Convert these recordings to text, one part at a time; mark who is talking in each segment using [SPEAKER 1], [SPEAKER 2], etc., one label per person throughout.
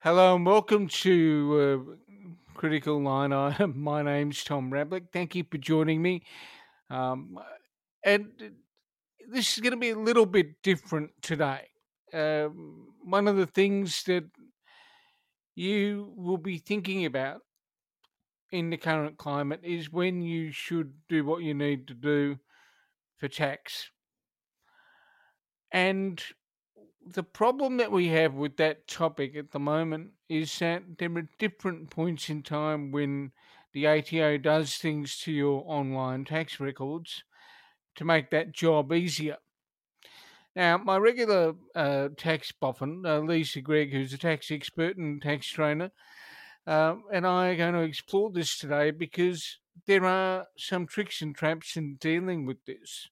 [SPEAKER 1] Hello and welcome to uh, Critical Line. I, my name's Tom Ravlic. Thank you for joining me. Um, and this is going to be a little bit different today. Um, one of the things that you will be thinking about in the current climate is when you should do what you need to do for tax. And the problem that we have with that topic at the moment is that there are different points in time when the ATO does things to your online tax records to make that job easier. Now, my regular uh, tax boffin, uh, Lisa Gregg, who's a tax expert and tax trainer, uh, and I are going to explore this today because there are some tricks and traps in dealing with this.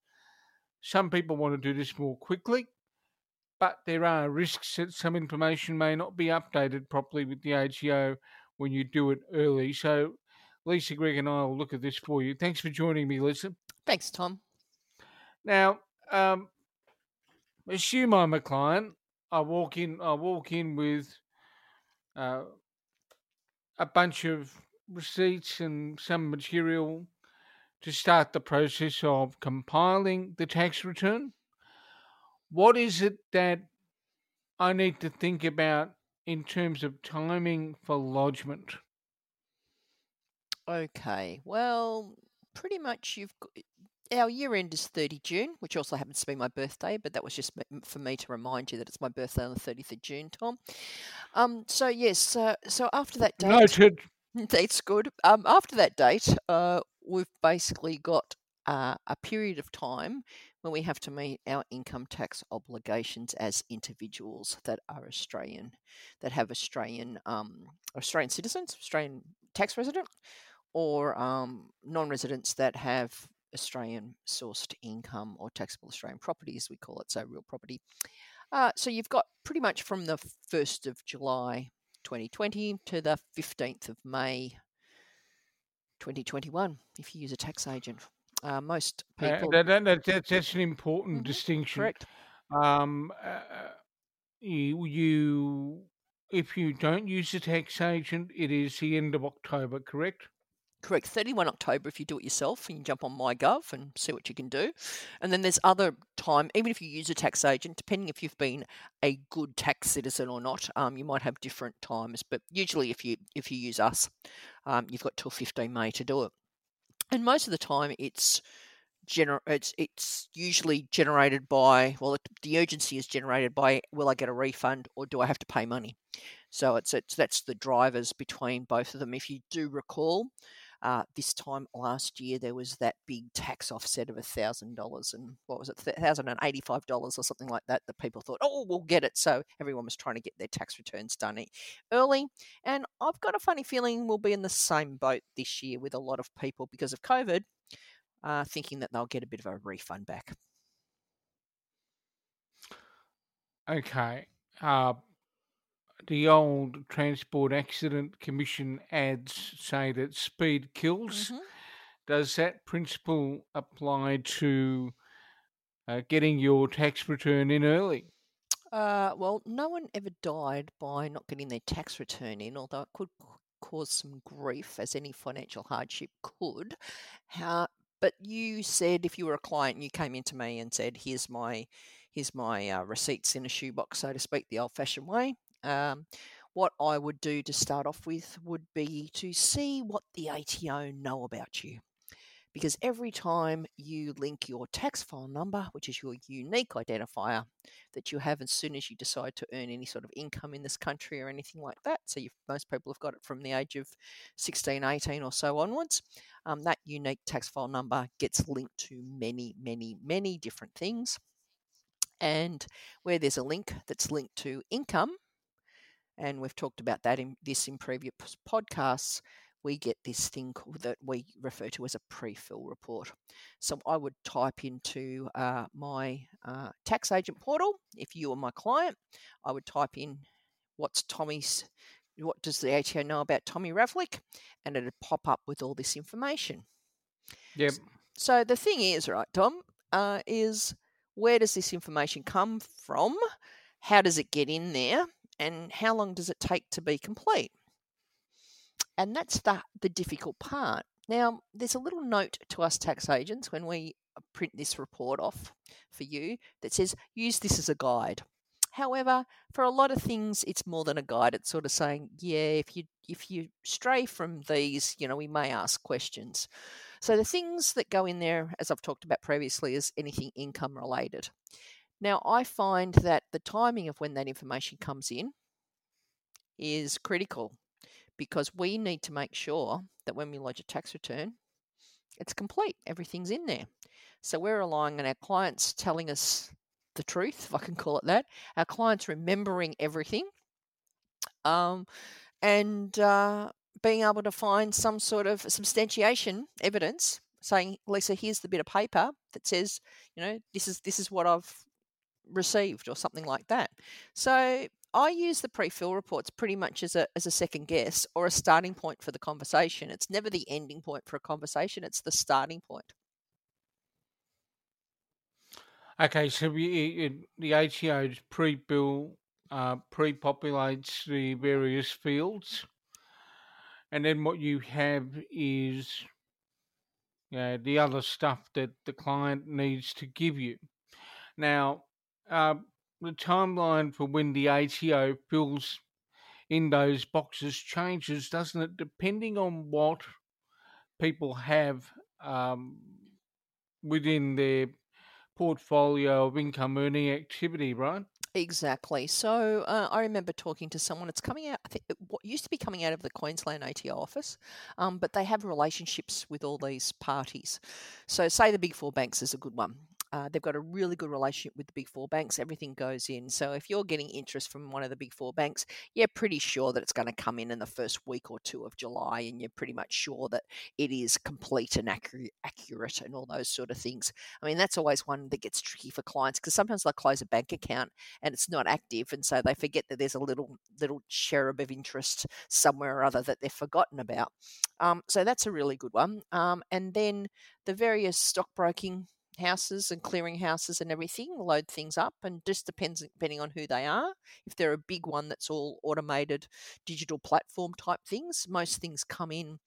[SPEAKER 1] Some people want to do this more quickly, but there are risks that some information may not be updated properly with the ATO when you do it early. So, Lisa Gregg and I will look at this for you. Thanks for joining me, Lisa.
[SPEAKER 2] Thanks, Tom.
[SPEAKER 1] Now, um, assume I'm a client. I walk in. I walk in with uh, a bunch of receipts and some material to start the process of compiling the tax return. What is it that I need to think about in terms of timing for lodgement?
[SPEAKER 2] Okay, well, pretty much you've got, our year end is 30 June, which also happens to be my birthday, but that was just for me to remind you that it's my birthday on the 30th of June, Tom. Um, so yes, uh, so after that date,
[SPEAKER 1] Noted.
[SPEAKER 2] that's good. Um, after that date, uh, we've basically got uh, a period of time when we have to meet our income tax obligations as individuals that are Australian, that have Australian um, Australian citizens, Australian tax resident, or um, non-residents that have Australian sourced income or taxable Australian property, as we call it, so real property. Uh, so you've got pretty much from the 1st of July 2020 to the 15th of May 2021 if you use a tax agent. Uh, most
[SPEAKER 1] Uh,
[SPEAKER 2] people,
[SPEAKER 1] that, that, that, that's, that's an important
[SPEAKER 2] Mhm,
[SPEAKER 1] distinction.
[SPEAKER 2] correct?
[SPEAKER 1] Um, uh, you, you, if you don't use a tax agent, it is the end of October, correct?
[SPEAKER 2] Correct. 31 October if you do it yourself and you jump on MyGov and see what you can do. And then there's other time, even if you use a tax agent, depending if you've been a good tax citizen or not, um, you might have different times. But usually if you if you use us, um, you've got till 15 May to do it. And most of the time it's gener- it's it's usually generated by well it, the urgency is generated by will I get a refund or do I have to pay money? So it's it's that's the drivers between both of them. If you do recall, uh, this time last year, there was that big tax offset of $1,000 and what was it, $1,085 or something like that, that people thought, oh, we'll get it. So everyone was trying to get their tax returns done early. And I've got a funny feeling we'll be in the same boat this year with a lot of people because of COVID, uh, thinking that they'll get a bit of a refund back.
[SPEAKER 1] Okay. Uh, the old Transport Accident Commission ads say that speed kills.
[SPEAKER 2] Mhm.
[SPEAKER 1] Does that principle apply to uh, getting your tax return in early?
[SPEAKER 2] Uh, well, no one ever died by not getting their tax return in, although it could cause some grief, as any financial hardship could. How, but you said if you were a client and you came into me and said, "Here's my, here's my uh, receipts in a shoebox, so to speak, the old-fashioned way." Um, what I would do to start off with would be to see what the ATO know about you because every time you link your tax file number, which is your unique identifier that you have as soon as you decide to earn any sort of income in this country or anything like that, so most people have got it from the age of 16, 18 or so onwards, um, that unique tax file number gets linked to many, many, many different things. And where there's a link that's linked to income, and we've talked about that in this in previous podcasts, we get this thing that we refer to as a pre-fill report. So I would type into uh, my uh, tax agent portal. If you are my client, I would type in what's Tommy's, what does the ATO know about Tommy Ravlic, and it'd pop up with all this information.
[SPEAKER 1] Yep.
[SPEAKER 2] So the thing is, right, Tom, uh, is where does this information come from? How does it get in there? And how long does it take to be complete? And that's the, the difficult part. Now, there's a little note to us tax agents when we uh, print this report off for you that says use this as a guide. However, for a lot of things, it's more than a guide. It's sort of saying, yeah, if you if you stray from these, you know, we may ask questions. So the things that go in there, as I've talked about previously, is anything income related. Now, I find that the timing of when that information comes in is critical because we need to make sure that when we lodge a tax return, it's complete, everything's in there. So we're relying on our clients telling us the truth, if I can call it that. Our clients remembering everything, um, and uh, being able to find some sort of substantiation evidence saying, Lisa, here's the bit of paper that says, you know, this is this is what I've received or something like that. So I use the pre-fill reports pretty much as a as a second guess or a starting point for the conversation. It's never the ending point for a conversation; it's the starting point.
[SPEAKER 1] Okay, so we, the ATO pre-bill uh, pre-populates the various fields, and then what you have is yeah, the other stuff that the client needs to give you. Now, uh, the timeline for when the ATO fills in those boxes changes, doesn't it? Depending on what people have um, within their portfolio of income earning activity, right?
[SPEAKER 2] Exactly. So uh, I remember talking to someone. It's coming out. I think it, what used to be coming out of the Queensland ATO office, um, but they have relationships with all these parties. So say the big four banks is a good one. Uh, they've got a really good relationship with the big four banks. Everything goes in. So if you're getting interest from one of the big four banks, you're pretty sure that it's going to come in in the first week or two of July, and you're pretty much sure that it is complete and accurate, accurate and all those sort of things. I mean, that's always one that gets tricky for clients because sometimes they'll close a bank account and it's not active, and so they forget that there's a little little cherub of interest somewhere or other that they've forgotten about. Um, so that's a really good one. Um, and then the various stockbroking houses and clearing houses and everything load things up and just depends depending on who they are. If they're a big one that's all automated digital platform type things most things come in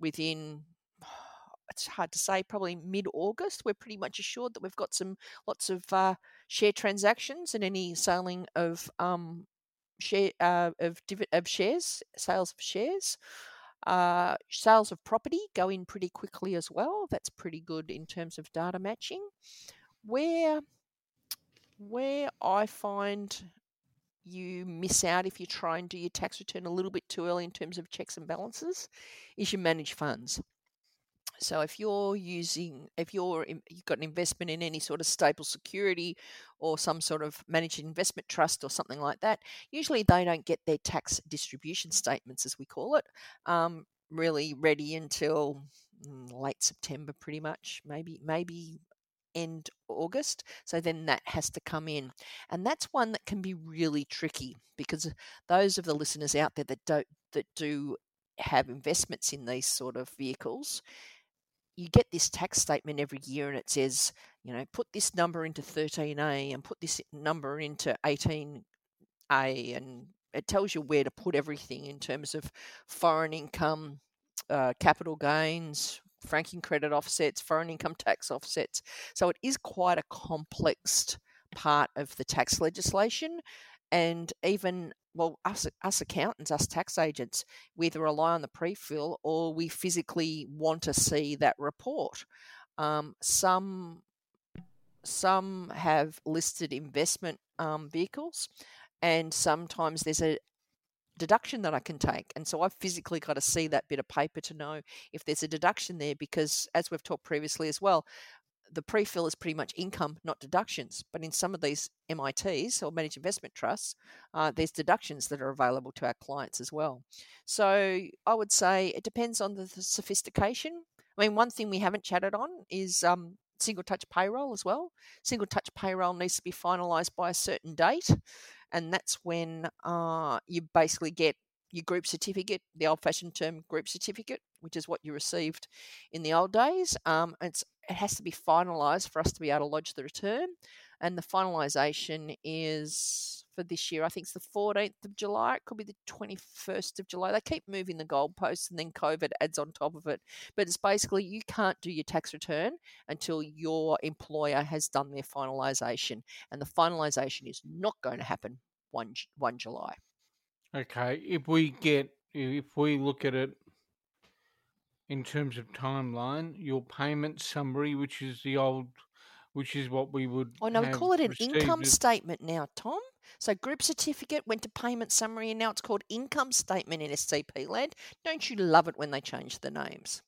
[SPEAKER 2] within it's hard to say probably mid-august. We're pretty much assured that we've got some lots of uh, share transactions and any selling of um, share uh, of div- of shares sales of shares uh, sales of property go in pretty quickly as well. That's pretty good in terms of data matching. Where where I find you miss out if you try and do your tax return a little bit too early in terms of checks and balances is your managed funds. So if you're using, if you're you've got an investment in any sort of stapled security or some sort of managed investment trust or something like that, usually they don't get their tax distribution statements, as we call it, um, really ready until mm, late September, pretty much, maybe maybe end August. So then that has to come in. And that's one that can be really tricky because those of the listeners out there that don't that do have investments in these sort of vehicles, you get this tax statement every year and it says, you know, put this number into 13A and put this number into 18A and it tells you where to put everything in terms of foreign income, uh, capital gains, franking credit offsets, foreign income tax offsets. So it is quite a complex part of the tax legislation. And even well, us us accountants, us tax agents, we either rely on the pre-fill or we physically want to see that report. Um, some some have listed investment um, vehicles, and sometimes there's a deduction that I can take. And so I've physically got to see that bit of paper to know if there's a deduction there because, as we've talked previously as well, the pre-fill is pretty much income, not deductions. But in some of these MITs or managed investment trusts, uh, there's deductions that are available to our clients as well. So I would say it depends on the, the sophistication. I mean, one thing we haven't chatted on is um, single touch payroll as well. Single touch payroll needs to be finalised by a certain date, and that's when uh, you basically get your group certificate, the old fashioned term group certificate, which is what you received in the old days. Um, it's, it has to be finalised for us to be able to lodge the return. And the finalisation is for this year. I think it's the 14th of July. It could be the 21st of July. They keep moving the goalposts and then COVID adds on top of it. But it's basically you can't do your tax return until your employer has done their finalisation. And the finalisation is not going to happen 1, 1 July.
[SPEAKER 1] Okay, if we get if we look at it in terms of timeline, your payment summary, which is the old, which is what we would.
[SPEAKER 2] Oh no, we call it an income
[SPEAKER 1] it-
[SPEAKER 2] statement now, Tom. So group certificate went to payment summary, and now it's called income statement in STP land. Don't you love it when they change the names?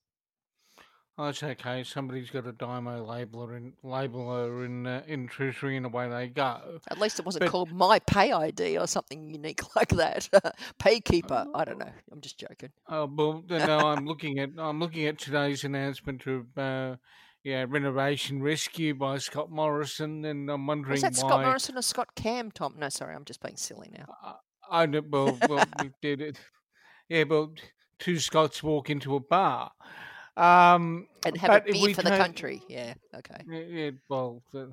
[SPEAKER 1] Oh, it's okay. Somebody's got a Dymo labeler in labeler in uh, in Treasury, and away they go.
[SPEAKER 2] At least it wasn't
[SPEAKER 1] But-
[SPEAKER 2] called my pay ID or something unique like that. Paykeeper. I don't know. I'm just joking.
[SPEAKER 1] Oh, well, no, I'm looking at I'm looking at today's announcement of uh, yeah renovation rescue by Scott Morrison, and I'm wondering
[SPEAKER 2] Was that
[SPEAKER 1] why.
[SPEAKER 2] Scott Morrison or Scott Cam, Tom? No, sorry, I'm just being silly now.
[SPEAKER 1] I, I don't, well, well, we did it. Yeah, well, two Scots walk into a bar. Um,
[SPEAKER 2] And have a beer for the country. Yeah, okay.
[SPEAKER 1] Yeah, well, the,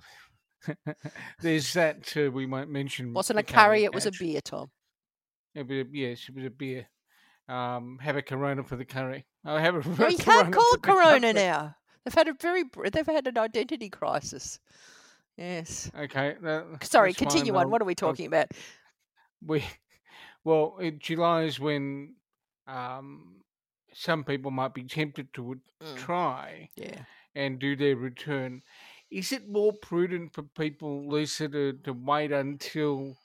[SPEAKER 1] there's that too. We won't mention.
[SPEAKER 2] It.
[SPEAKER 1] Wasn't
[SPEAKER 2] a curry, it was a beer, Tom.
[SPEAKER 1] It was a- yes, it was a beer. Um, have a Corona for the curry. I have a.
[SPEAKER 2] No, you can't call it Corona now. They've had a very, they've had an identity crisis. Yes.
[SPEAKER 1] Okay. that-
[SPEAKER 2] Sorry,
[SPEAKER 1] fine,
[SPEAKER 2] continue on. What are we
[SPEAKER 1] I'll-
[SPEAKER 2] talking about?
[SPEAKER 1] we well in July is when um, some people might be tempted to
[SPEAKER 2] Mm,
[SPEAKER 1] try
[SPEAKER 2] yeah.
[SPEAKER 1] and do their return. Is it more prudent for people, Lisa, to, to wait until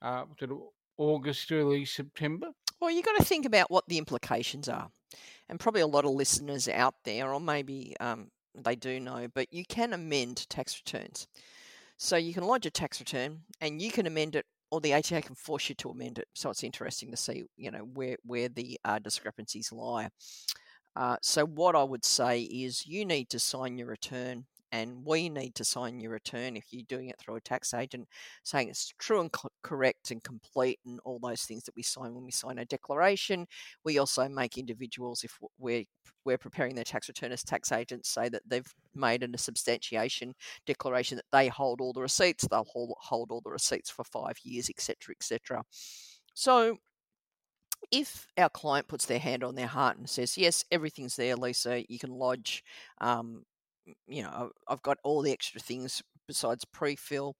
[SPEAKER 1] uh, sort of August, early September?
[SPEAKER 2] Well, you've got to think about what the implications are. And probably a lot of listeners out there, or maybe um, they do know, but you can amend tax returns. So you can lodge a tax return and you can amend it, or the ATO can force you to amend it. So it's interesting to see, you know, where, where the uh, discrepancies lie. Uh, so what I would say is you need to sign your return and we need to sign your return if you're doing it through a tax agent saying it's true and co- correct and complete and all those things that we sign when we sign a declaration. We also make individuals, if we're we're preparing their tax return as tax agents, say that they've made a substantiation declaration that they hold all the receipts. They'll hold, hold all the receipts for five years, etc., etc. So. If our client puts their hand on their heart and says, "Yes, everything's there, Lisa. You can lodge um, you know, I've got all the extra things besides pre-fill.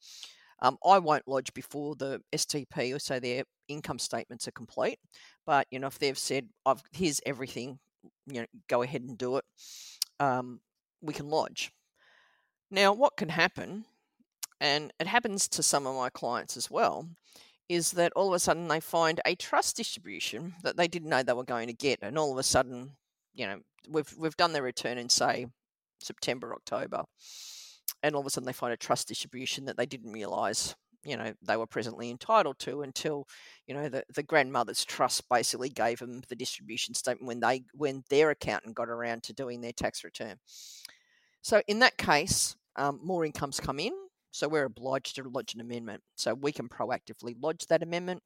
[SPEAKER 2] Um, I won't lodge before the STP or so their income statements are complete. But you know, if they've said, "I've here's everything," you know, go ahead and do it. Um, we can lodge. Now, what can happen, and it happens to some of my clients as well, is that all of a sudden they find a trust distribution that they didn't know they were going to get, and all of a sudden, you know, we've we've done their return in say September, October, and all of a sudden they find a trust distribution that they didn't realise, you know, they were presently entitled to until, you know, the, the grandmother's trust basically gave them the distribution statement when they when their accountant got around to doing their tax return. So in that case, um, more incomes come in, so we're obliged to lodge an amendment. So we can proactively lodge that amendment.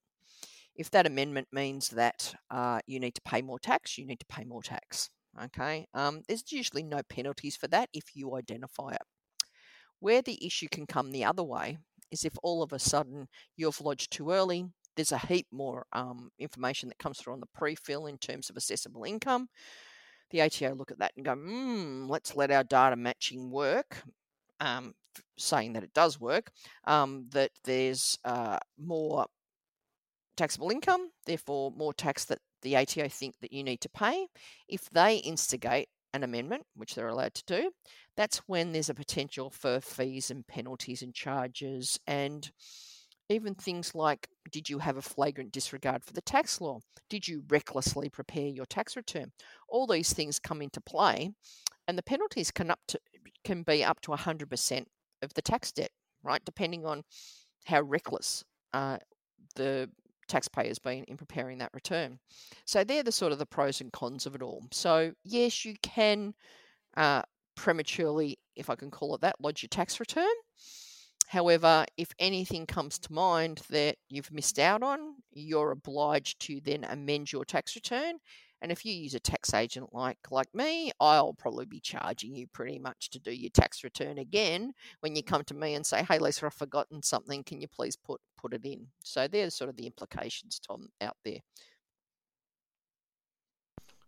[SPEAKER 2] If that amendment means that uh, you need to pay more tax, you need to pay more tax. Okay, um, there's usually no penalties for that if you identify it. Where the issue can come the other way is if all of a sudden you've lodged too early, there's a heap more um, information that comes through on the pre fill in terms of assessable income. The ATO look at that and go, hmm, let's let our data matching work, um, saying that it does work, um, that there's uh, more taxable income, therefore more tax that the ATO think that you need to pay. If they instigate an amendment, which they're allowed to do, that's when there's a potential for fees and penalties and charges and even things like did you have a flagrant disregard for the tax law? Did you recklessly prepare your tax return? All these things come into play and the penalties can up to can be up to 100% of the tax debt, right? Depending on how reckless uh, the taxpayer's been in preparing that return. So they're the sort of the pros and cons of it all. So yes, you can uh, prematurely, if I can call it that, lodge your tax return. However, if anything comes to mind that you've missed out on, you're obliged to then amend your tax return And if you use a tax agent like like me, I'll probably be charging you pretty much to do your tax return again when you come to me and say, "Hey, Lisa, I've forgotten something. Can you please put put it in?" So there's sort of the implications, Tom, out there.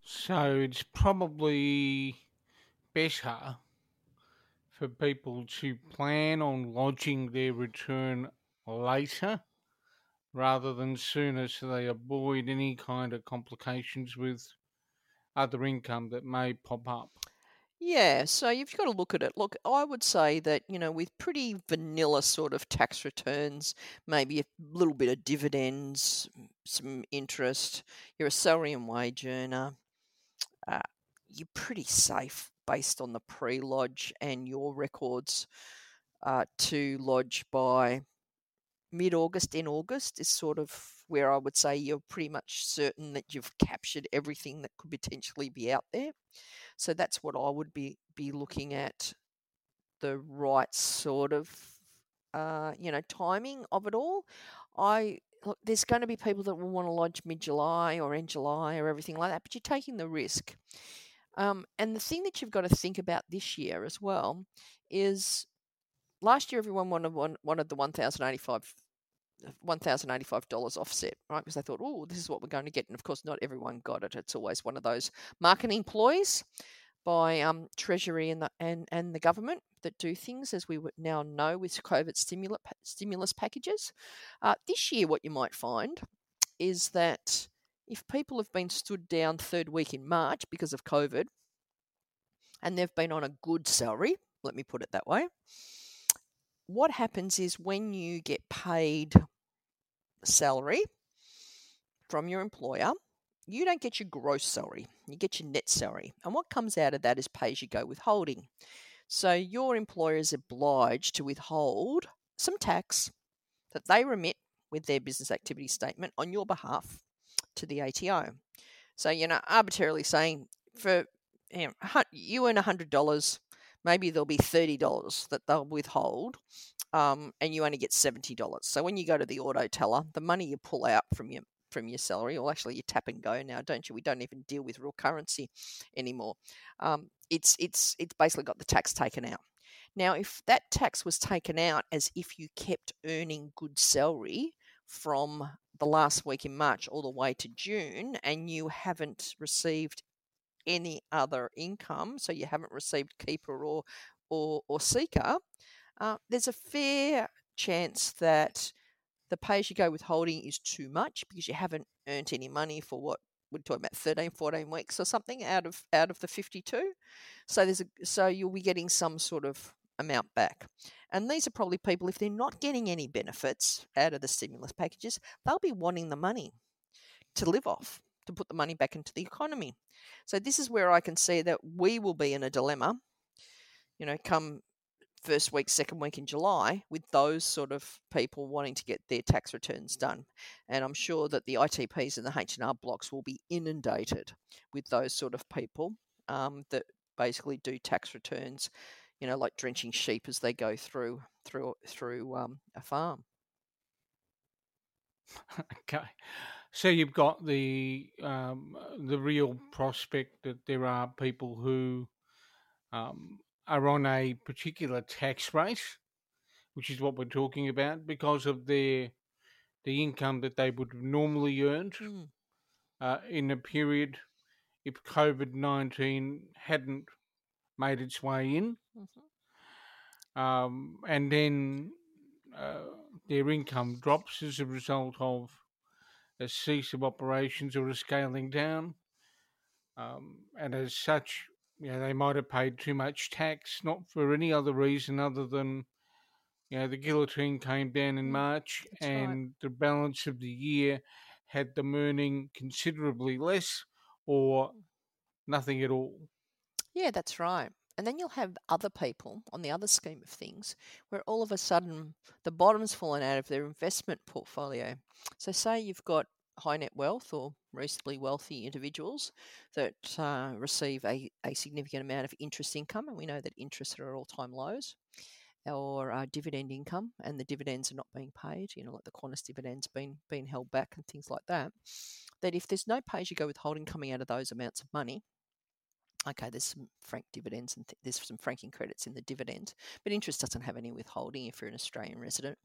[SPEAKER 1] So it's probably better for people to plan on lodging their return later rather than sooner so they avoid any kind of complications with other income that may pop up.
[SPEAKER 2] Yeah, so you've got to look at it. Look, I would say that, you know, with pretty vanilla sort of tax returns, maybe a little bit of dividends, some interest, you're a salary and wage earner, uh, you're pretty safe based on the pre lodge and your records uh, to lodge by mid August, in August, is sort of where I would say you're pretty much certain that you've captured everything that could potentially be out there. So that's what I would be be looking at the right sort of uh, you know timing of it all. I look, there's going to be people that will want to lodge mid July or end July or everything like that, but you're taking the risk. Um, and the thing that you've got to think about this year as well is last year everyone wanted wanted the 1,085 $1,085 offset, right? Because they thought, oh, this is what we're going to get. And of course, not everyone got it. It's always one of those marketing ploys by um, Treasury and the, and, and the government that do things, as we now know with COVID stimulus, stimulus packages. Uh, this year, what you might find is that if people have been stood down third week in March because of COVID and they've been on a good salary, let me put it that way, what happens is when you get paid salary from your employer, you don't get your gross salary, you get your net salary. And what comes out of that is pay as you go withholding. So your employer is obliged to withhold some tax that they remit with their business activity statement on your behalf to the ATO. So, you know, arbitrarily saying for you, know, you earn $100, maybe there'll be $30 that they'll withhold um, and you only get $70. So when you go to the auto teller, the money you pull out from your from your salary, or actually you tap and go now, don't you? We don't even deal with real currency anymore. Um, it's it's it's basically got the tax taken out. Now, if that tax was taken out as if you kept earning good salary from the last week in March all the way to June, and you haven't received any other income, so you haven't received keeper or or, or seeker, uh, there's a fair chance that the pay as you go withholding is too much because you haven't earned any money for what we're talking about 13 14 weeks or something out of out of the 52 so there's a so you'll be getting some sort of amount back. And these are probably people if they're not getting any benefits out of the stimulus packages they'll be wanting the money to live off to put the money back into the economy so this is where i can see that we will be in a dilemma you know come first week, second week in July with those sort of people wanting to get their tax returns done. And I'm sure that the ITPs and the H&R blocks will be inundated with those sort of people um, that basically do tax returns, you know, like drenching sheep as they go through through through um, a farm.
[SPEAKER 1] okay. So you've got the um, the real prospect that there are people who um, are on a particular tax rate, which is what we're talking about, because of their the income that they would have normally earned mm. uh, in a period if COVID nineteen hadn't made its way in, mm-hmm. um, and then uh, their income drops as a result of a cease of operations or a scaling down, um, and as such, yeah, they might have paid too much tax, not for any other reason other than, you know, the guillotine came down in mm, March That's and right. the balance of the year had them earning considerably less or nothing at all.
[SPEAKER 2] Yeah, that's right. And then you'll have other people on the other scheme of things where all of a sudden the bottom's fallen out of their investment portfolio. So, say you've got high net wealth or reasonably wealthy individuals that uh, receive a, a significant amount of interest income, and we know that interests are at all time lows. or uh, dividend income, and the dividends are not being paid, you know, like the Qantas dividends being being held back and things like that, that if there's no pay as you go withholding coming out of those amounts of money, okay, there's some frank dividends and th- there's some franking credits in the dividend, but interest doesn't have any withholding if you're an Australian resident.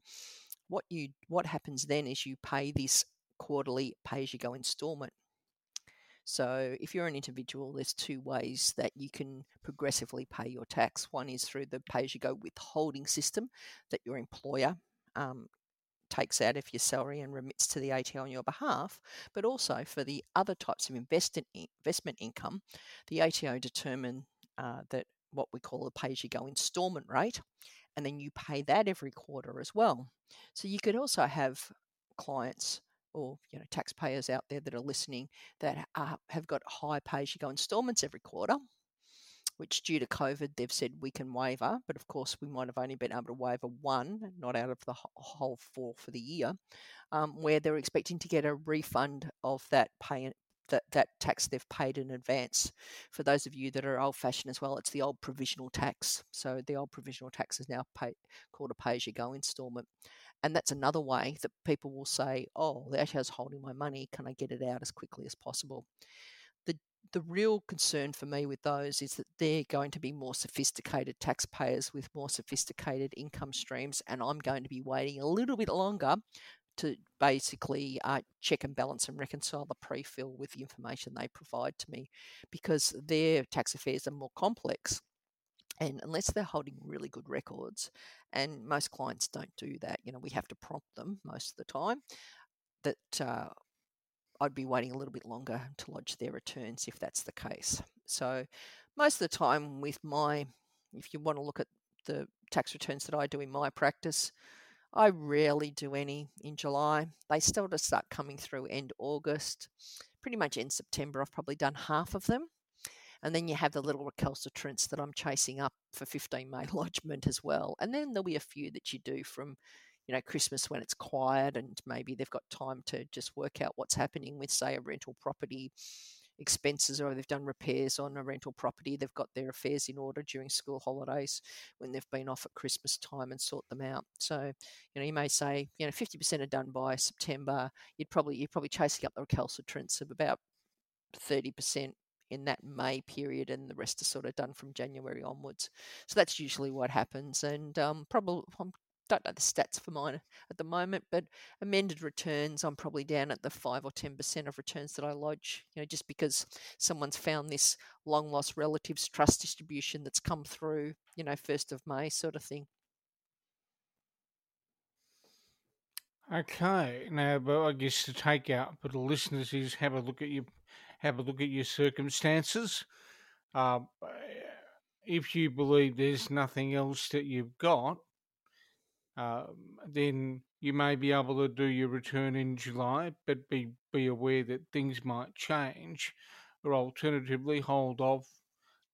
[SPEAKER 2] What you what happens then is you pay this quarterly pay as you go instalment. So if you're an individual, there's two ways that you can progressively pay your tax. One is through the pay as you go withholding system that your employer um, takes out of your salary and remits to the ATO on your behalf, but also for the other types of investment investment income, the ATO determine uh, that what we call a pay as you go instalment rate, and then you pay that every quarter as well. So you could also have clients or you know taxpayers out there that are listening that are, have got high pay as you go installments every quarter which due to COVID, they've said we can waiver, but of course we might have only been able to waiver one, not out of the whole four for the year, um, where they're expecting to get a refund of that pay that, that tax they've paid in advance. For those of you that are old fashioned as well, it's the old provisional tax. So the old provisional tax is now pay, called a pay as you go instalment. And that's another way that people will say, oh, the ATO's holding my money. Can I get it out as quickly as possible? The real concern for me with those is that they're going to be more sophisticated taxpayers with more sophisticated income streams, and I'm going to be waiting a little bit longer to basically uh, check and balance and reconcile the pre-fill with the information they provide to me because their tax affairs are more complex. And unless they're holding really good records, and most clients don't do that, you know, we have to prompt them most of the time. That uh, I'd be waiting a little bit longer to lodge their returns if that's the case. So, most of the time, with my, if you want to look at the tax returns that I do in my practice, I rarely do any in July. They still just start coming through end August. Pretty much in September, I've probably done half of them. And then you have the little recalcitrants that I'm chasing up for 15 May lodgement as well. And then there'll be a few that you do from you know, Christmas when it's quiet and maybe they've got time to just work out what's happening with, say, a rental property expenses or they've done repairs on a rental property. They've got their affairs in order during school holidays when they've been off at Christmas time and sort them out. So, you know, you may say, you know, 50% are done by September. You'd probably, you're probably chasing up the recalcitrants of about 30% in that May period, and the rest are sort of done from January onwards. So that's usually what happens. And um, probably, I'm don't know the stats for mine at the moment, but amended returns, I'm probably down at the five or ten percent of returns that I lodge. You know, just because someone's found this long lost relatives trust distribution that's come through, you know, first of May sort of thing.
[SPEAKER 1] Okay, now, but I guess the takeout for the listeners is have a look at your have a look at your circumstances. Uh, if you believe there's nothing else that you've got, um, then you may be able to do your return in July, but be, be aware that things might change, or alternatively, hold off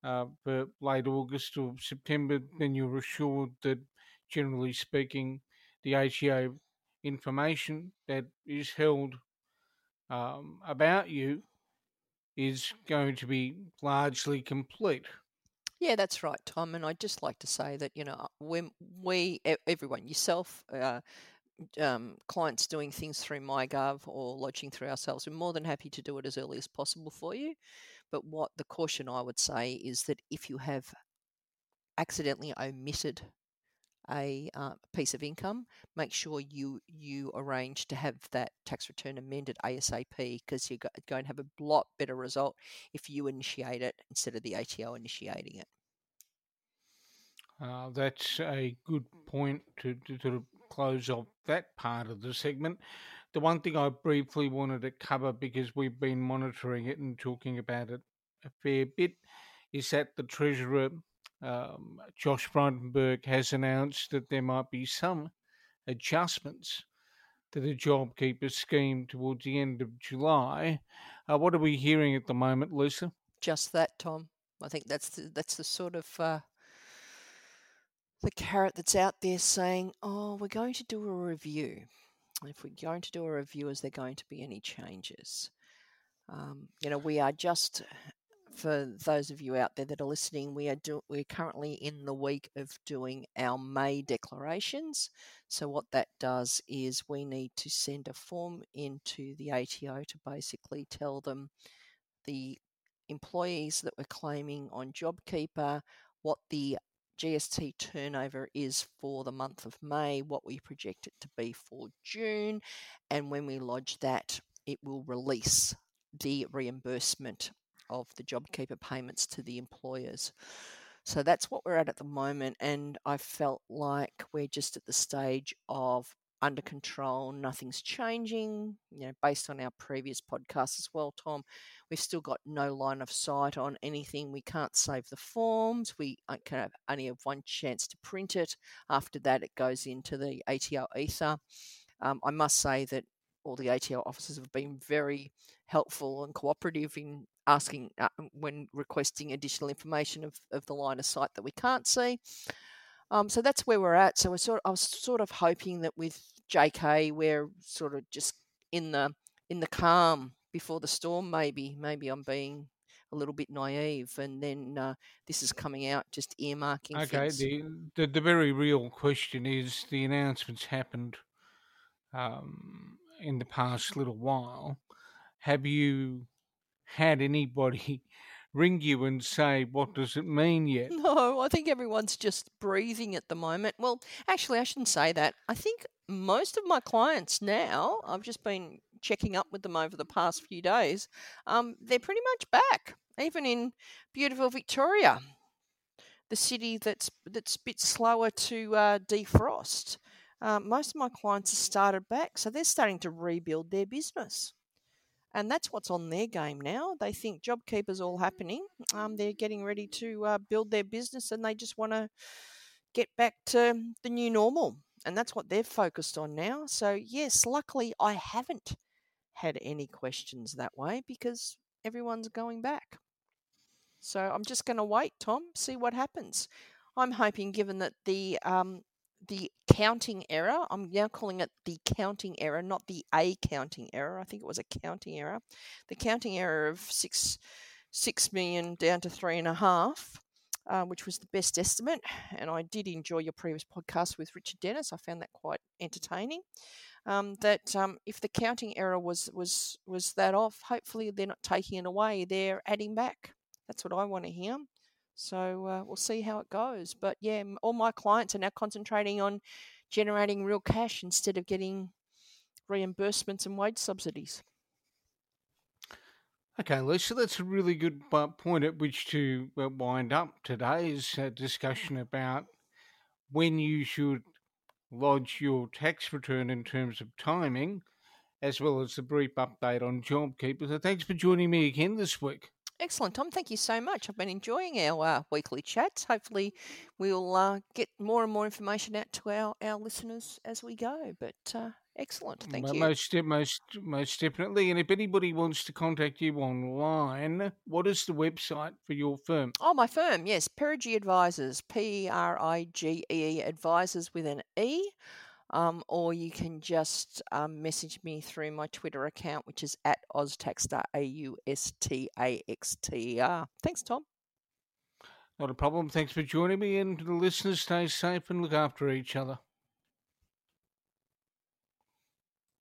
[SPEAKER 1] uh, for late August or September. Then you're assured that, generally speaking, the ATO information that is held um, about you is going to be largely complete.
[SPEAKER 2] Yeah, that's right, Tom. And I'd just like to say that, you know, when we, everyone, yourself, uh, um, clients doing things through MyGov or lodging through ourselves, we're more than happy to do it as early as possible for you. But what the caution I would say is that if you have accidentally omitted a uh, piece of income, make sure you you arrange to have that tax return amended ASAP because you're going to have a lot better result if you initiate it instead of the ATO initiating it.
[SPEAKER 1] Uh, that's a good point to, to, to close off that part of the segment. The one thing I briefly wanted to cover because we've been monitoring it and talking about it a fair bit is that the Treasurer um, Josh Frydenberg has announced that there might be some adjustments to the JobKeeper scheme towards the end of July. Uh, what are we hearing at the moment, Lisa?
[SPEAKER 2] Just that, Tom. I think that's the, that's the sort of uh, the carrot that's out there saying, "Oh, we're going to do a review. If we're going to do a review, is there going to be any changes?" Um, you know, we are just for those of you out there that are listening, we are do, we're currently in the week of doing our May declarations. So what that does is we need to send a form into the ATO to basically tell them the employees that we're claiming on JobKeeper, what the GST turnover is for the month of May, what we project it to be for June, and when we lodge that, it will release the reimbursement of the JobKeeper payments to the employers. So that's what we're at at the moment, and I felt like we're just at the stage of under control, nothing's changing. You know, based on our previous podcast as well, Tom, we've still got no line of sight on anything. We can't save the forms. We can have only have one chance to print it. After that, it goes into the ATO ether. Um, I must say that all the ATO officers have been very helpful and cooperative in asking uh, when requesting additional information of, of the line of sight that we can't see. Um, so that's where we're at. So we're sort of, I was sort of hoping that with JK we're sort of just in the in the calm before the storm. Maybe maybe I'm being a little bit naive, and then uh, this is coming out just earmarking.
[SPEAKER 1] Okay, the, the the very real question is the announcements happened um, in the past little while. Have you had anybody ring you and say, What does it mean yet?
[SPEAKER 2] No, I think everyone's just breathing at the moment. Well, actually, I shouldn't say that. I think most of my clients now, I've just been checking up with them over the past few days, um, they're pretty much back, even in beautiful Victoria, the city that's, that's a bit slower to uh, defrost. Uh, most of my clients have started back, so they're starting to rebuild their business and that's what's on their game now. They think JobKeeper's all happening. Um, they're getting ready to uh, build their business, and they just want to get back to the new normal, and that's what they're focused on now. So yes, luckily I haven't had any questions that way because everyone's going back. So I'm just going to wait, Tom, see what happens. I'm hoping, given that the um, the counting error. I'm now calling it the counting error, not the a counting error. I think it was a counting error. The counting error of six six million down to three and a half, uh, which was the best estimate. And I did enjoy your previous podcast with Richard Dennis. I found that quite entertaining. Um, that um, if the counting error was was was that off, hopefully they're not taking it away; they're adding back. That's what I want to hear. So uh, we'll see how it goes. But yeah, all my clients are now concentrating on generating real cash instead of getting reimbursements and wage subsidies.
[SPEAKER 1] Okay, Lisa, that's a really good point at which to uh, wind up today's uh, discussion about when you should lodge your tax return in terms of timing, as well as the brief update on JobKeeper. So thanks for joining me again this week.
[SPEAKER 2] Excellent, Tom. Thank you so much. I've been enjoying our uh, weekly chats. Hopefully, we'll uh, get more and more information out to our, our listeners as we go. But uh, excellent. Thank you.
[SPEAKER 1] Most, most, most definitely. And if anybody wants to contact you online, what is the website for your firm?
[SPEAKER 2] Oh, my firm, yes, Perigee Advisors, P R I G E E Advisors with an E um, or you can just um, message me through my Twitter account, which is at Austaxter, A U S T A X T E R. Thanks, Tom.
[SPEAKER 1] Not a problem. Thanks for joining me, and to the listeners stay safe and look after each other.